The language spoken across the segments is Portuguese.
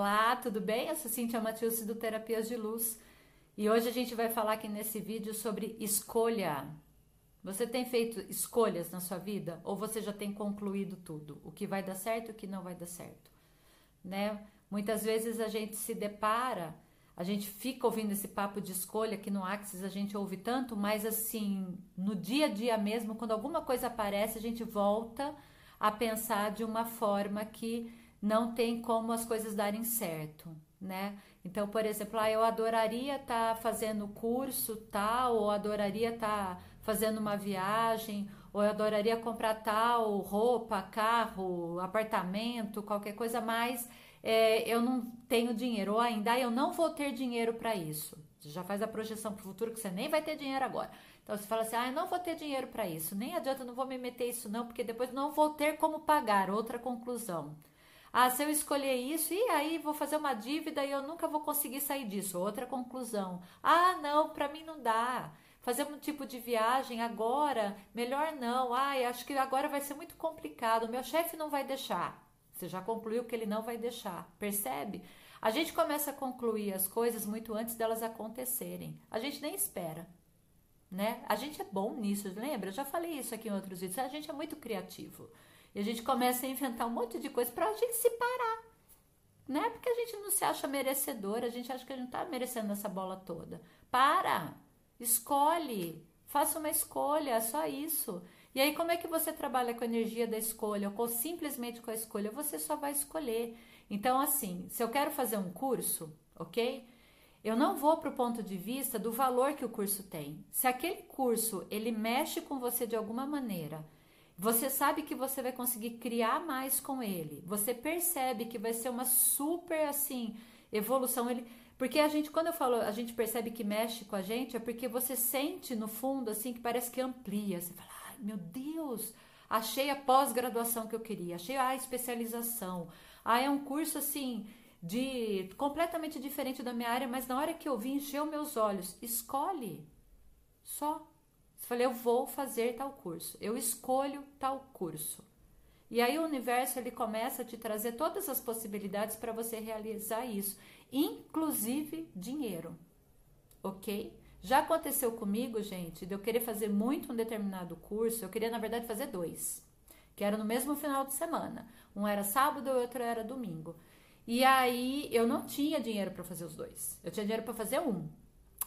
Olá, tudo bem? Eu sou Cintia Matheus do Terapias de Luz e hoje a gente vai falar aqui nesse vídeo sobre escolha. Você tem feito escolhas na sua vida ou você já tem concluído tudo? O que vai dar certo e o que não vai dar certo? Né? Muitas vezes a gente se depara, a gente fica ouvindo esse papo de escolha que no Axis a gente ouve tanto, mas assim, no dia a dia mesmo, quando alguma coisa aparece, a gente volta a pensar de uma forma que não tem como as coisas darem certo, né? Então, por exemplo, ah, eu adoraria estar tá fazendo curso tal, ou adoraria estar tá fazendo uma viagem, ou eu adoraria comprar tal roupa, carro, apartamento, qualquer coisa, mas é, eu não tenho dinheiro, ou ainda eu não vou ter dinheiro para isso. Você já faz a projeção para o futuro que você nem vai ter dinheiro agora. Então você fala assim: ah, eu não vou ter dinheiro para isso, nem adianta, não vou me meter isso, não, porque depois não vou ter como pagar. Outra conclusão. Ah, se eu escolher isso, e aí vou fazer uma dívida e eu nunca vou conseguir sair disso. Outra conclusão. Ah, não, para mim não dá. Fazer um tipo de viagem agora, melhor não. Ah, acho que agora vai ser muito complicado. Meu chefe não vai deixar. Você já concluiu que ele não vai deixar. Percebe? A gente começa a concluir as coisas muito antes delas acontecerem. A gente nem espera, né? A gente é bom nisso, lembra? Eu já falei isso aqui em outros vídeos. A gente é muito criativo. E a gente começa a inventar um monte de coisa para a gente se parar. Né? Porque a gente não se acha merecedor, a gente acha que a gente não está merecendo essa bola toda. Para! Escolhe! Faça uma escolha, só isso. E aí, como é que você trabalha com a energia da escolha ou simplesmente com a escolha? Você só vai escolher. Então, assim, se eu quero fazer um curso, ok? Eu não vou para o ponto de vista do valor que o curso tem. Se aquele curso ele mexe com você de alguma maneira, você sabe que você vai conseguir criar mais com ele. Você percebe que vai ser uma super assim evolução. Ele, porque a gente, quando eu falo, a gente percebe que mexe com a gente, é porque você sente no fundo assim que parece que amplia. Você fala, ai meu Deus, achei a pós-graduação que eu queria, achei a especialização. Ah, é um curso assim de completamente diferente da minha área, mas na hora que eu vi encheu meus olhos. Escolhe. Só falei, eu vou fazer tal curso, eu escolho tal curso. E aí o universo ele começa a te trazer todas as possibilidades para você realizar isso, inclusive dinheiro. OK? Já aconteceu comigo, gente, de eu querer fazer muito um determinado curso, eu queria na verdade fazer dois, que era no mesmo final de semana. Um era sábado e o outro era domingo. E aí eu não tinha dinheiro para fazer os dois. Eu tinha dinheiro para fazer um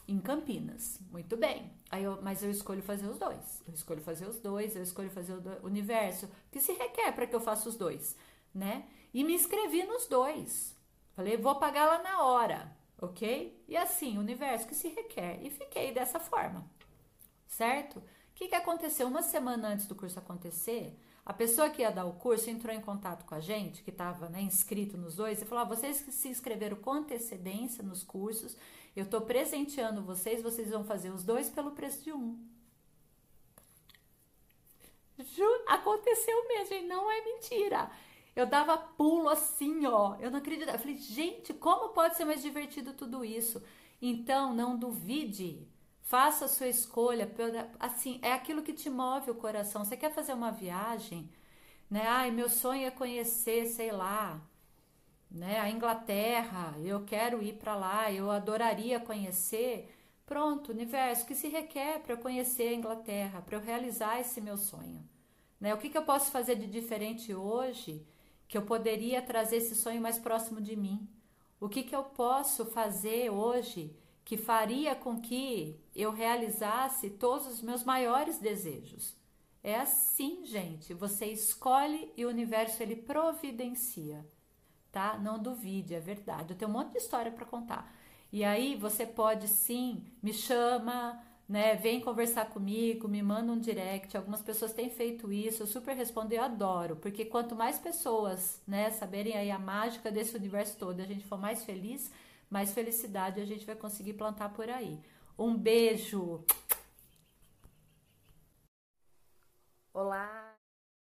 em Campinas. Muito bem. Aí eu, mas eu escolho fazer os dois. Eu escolho fazer os dois, eu escolho fazer o universo. Que se requer para que eu faça os dois, né? E me inscrevi nos dois. Falei, vou pagar lá na hora, ok? E assim, universo que se requer. E fiquei dessa forma, certo? O que, que aconteceu? Uma semana antes do curso acontecer, a pessoa que ia dar o curso entrou em contato com a gente, que estava né, inscrito nos dois, e falou: ah, vocês que se inscreveram com antecedência nos cursos eu estou presenteando vocês, vocês vão fazer os dois pelo preço de um. Ju, aconteceu mesmo, e não é mentira. Eu dava pulo assim, ó. Eu não acredito. Eu falei, gente, como pode ser mais divertido tudo isso? Então, não duvide. Faça a sua escolha. Assim, é aquilo que te move o coração. Você quer fazer uma viagem, né? Ai, meu sonho é conhecer, sei lá, né? A Inglaterra, eu quero ir para lá, eu adoraria conhecer. Pronto, universo, o que se requer para eu conhecer a Inglaterra, para eu realizar esse meu sonho? Né? O que, que eu posso fazer de diferente hoje que eu poderia trazer esse sonho mais próximo de mim? O que, que eu posso fazer hoje que faria com que eu realizasse todos os meus maiores desejos? É assim, gente. Você escolhe e o universo ele providencia tá? Não duvide, é verdade. Eu tenho um monte de história para contar. E aí você pode sim, me chama, né? Vem conversar comigo, me manda um direct. Algumas pessoas têm feito isso, eu super respondo eu adoro, porque quanto mais pessoas, né, saberem aí a mágica desse universo todo, a gente for mais feliz, mais felicidade a gente vai conseguir plantar por aí. Um beijo. Olá,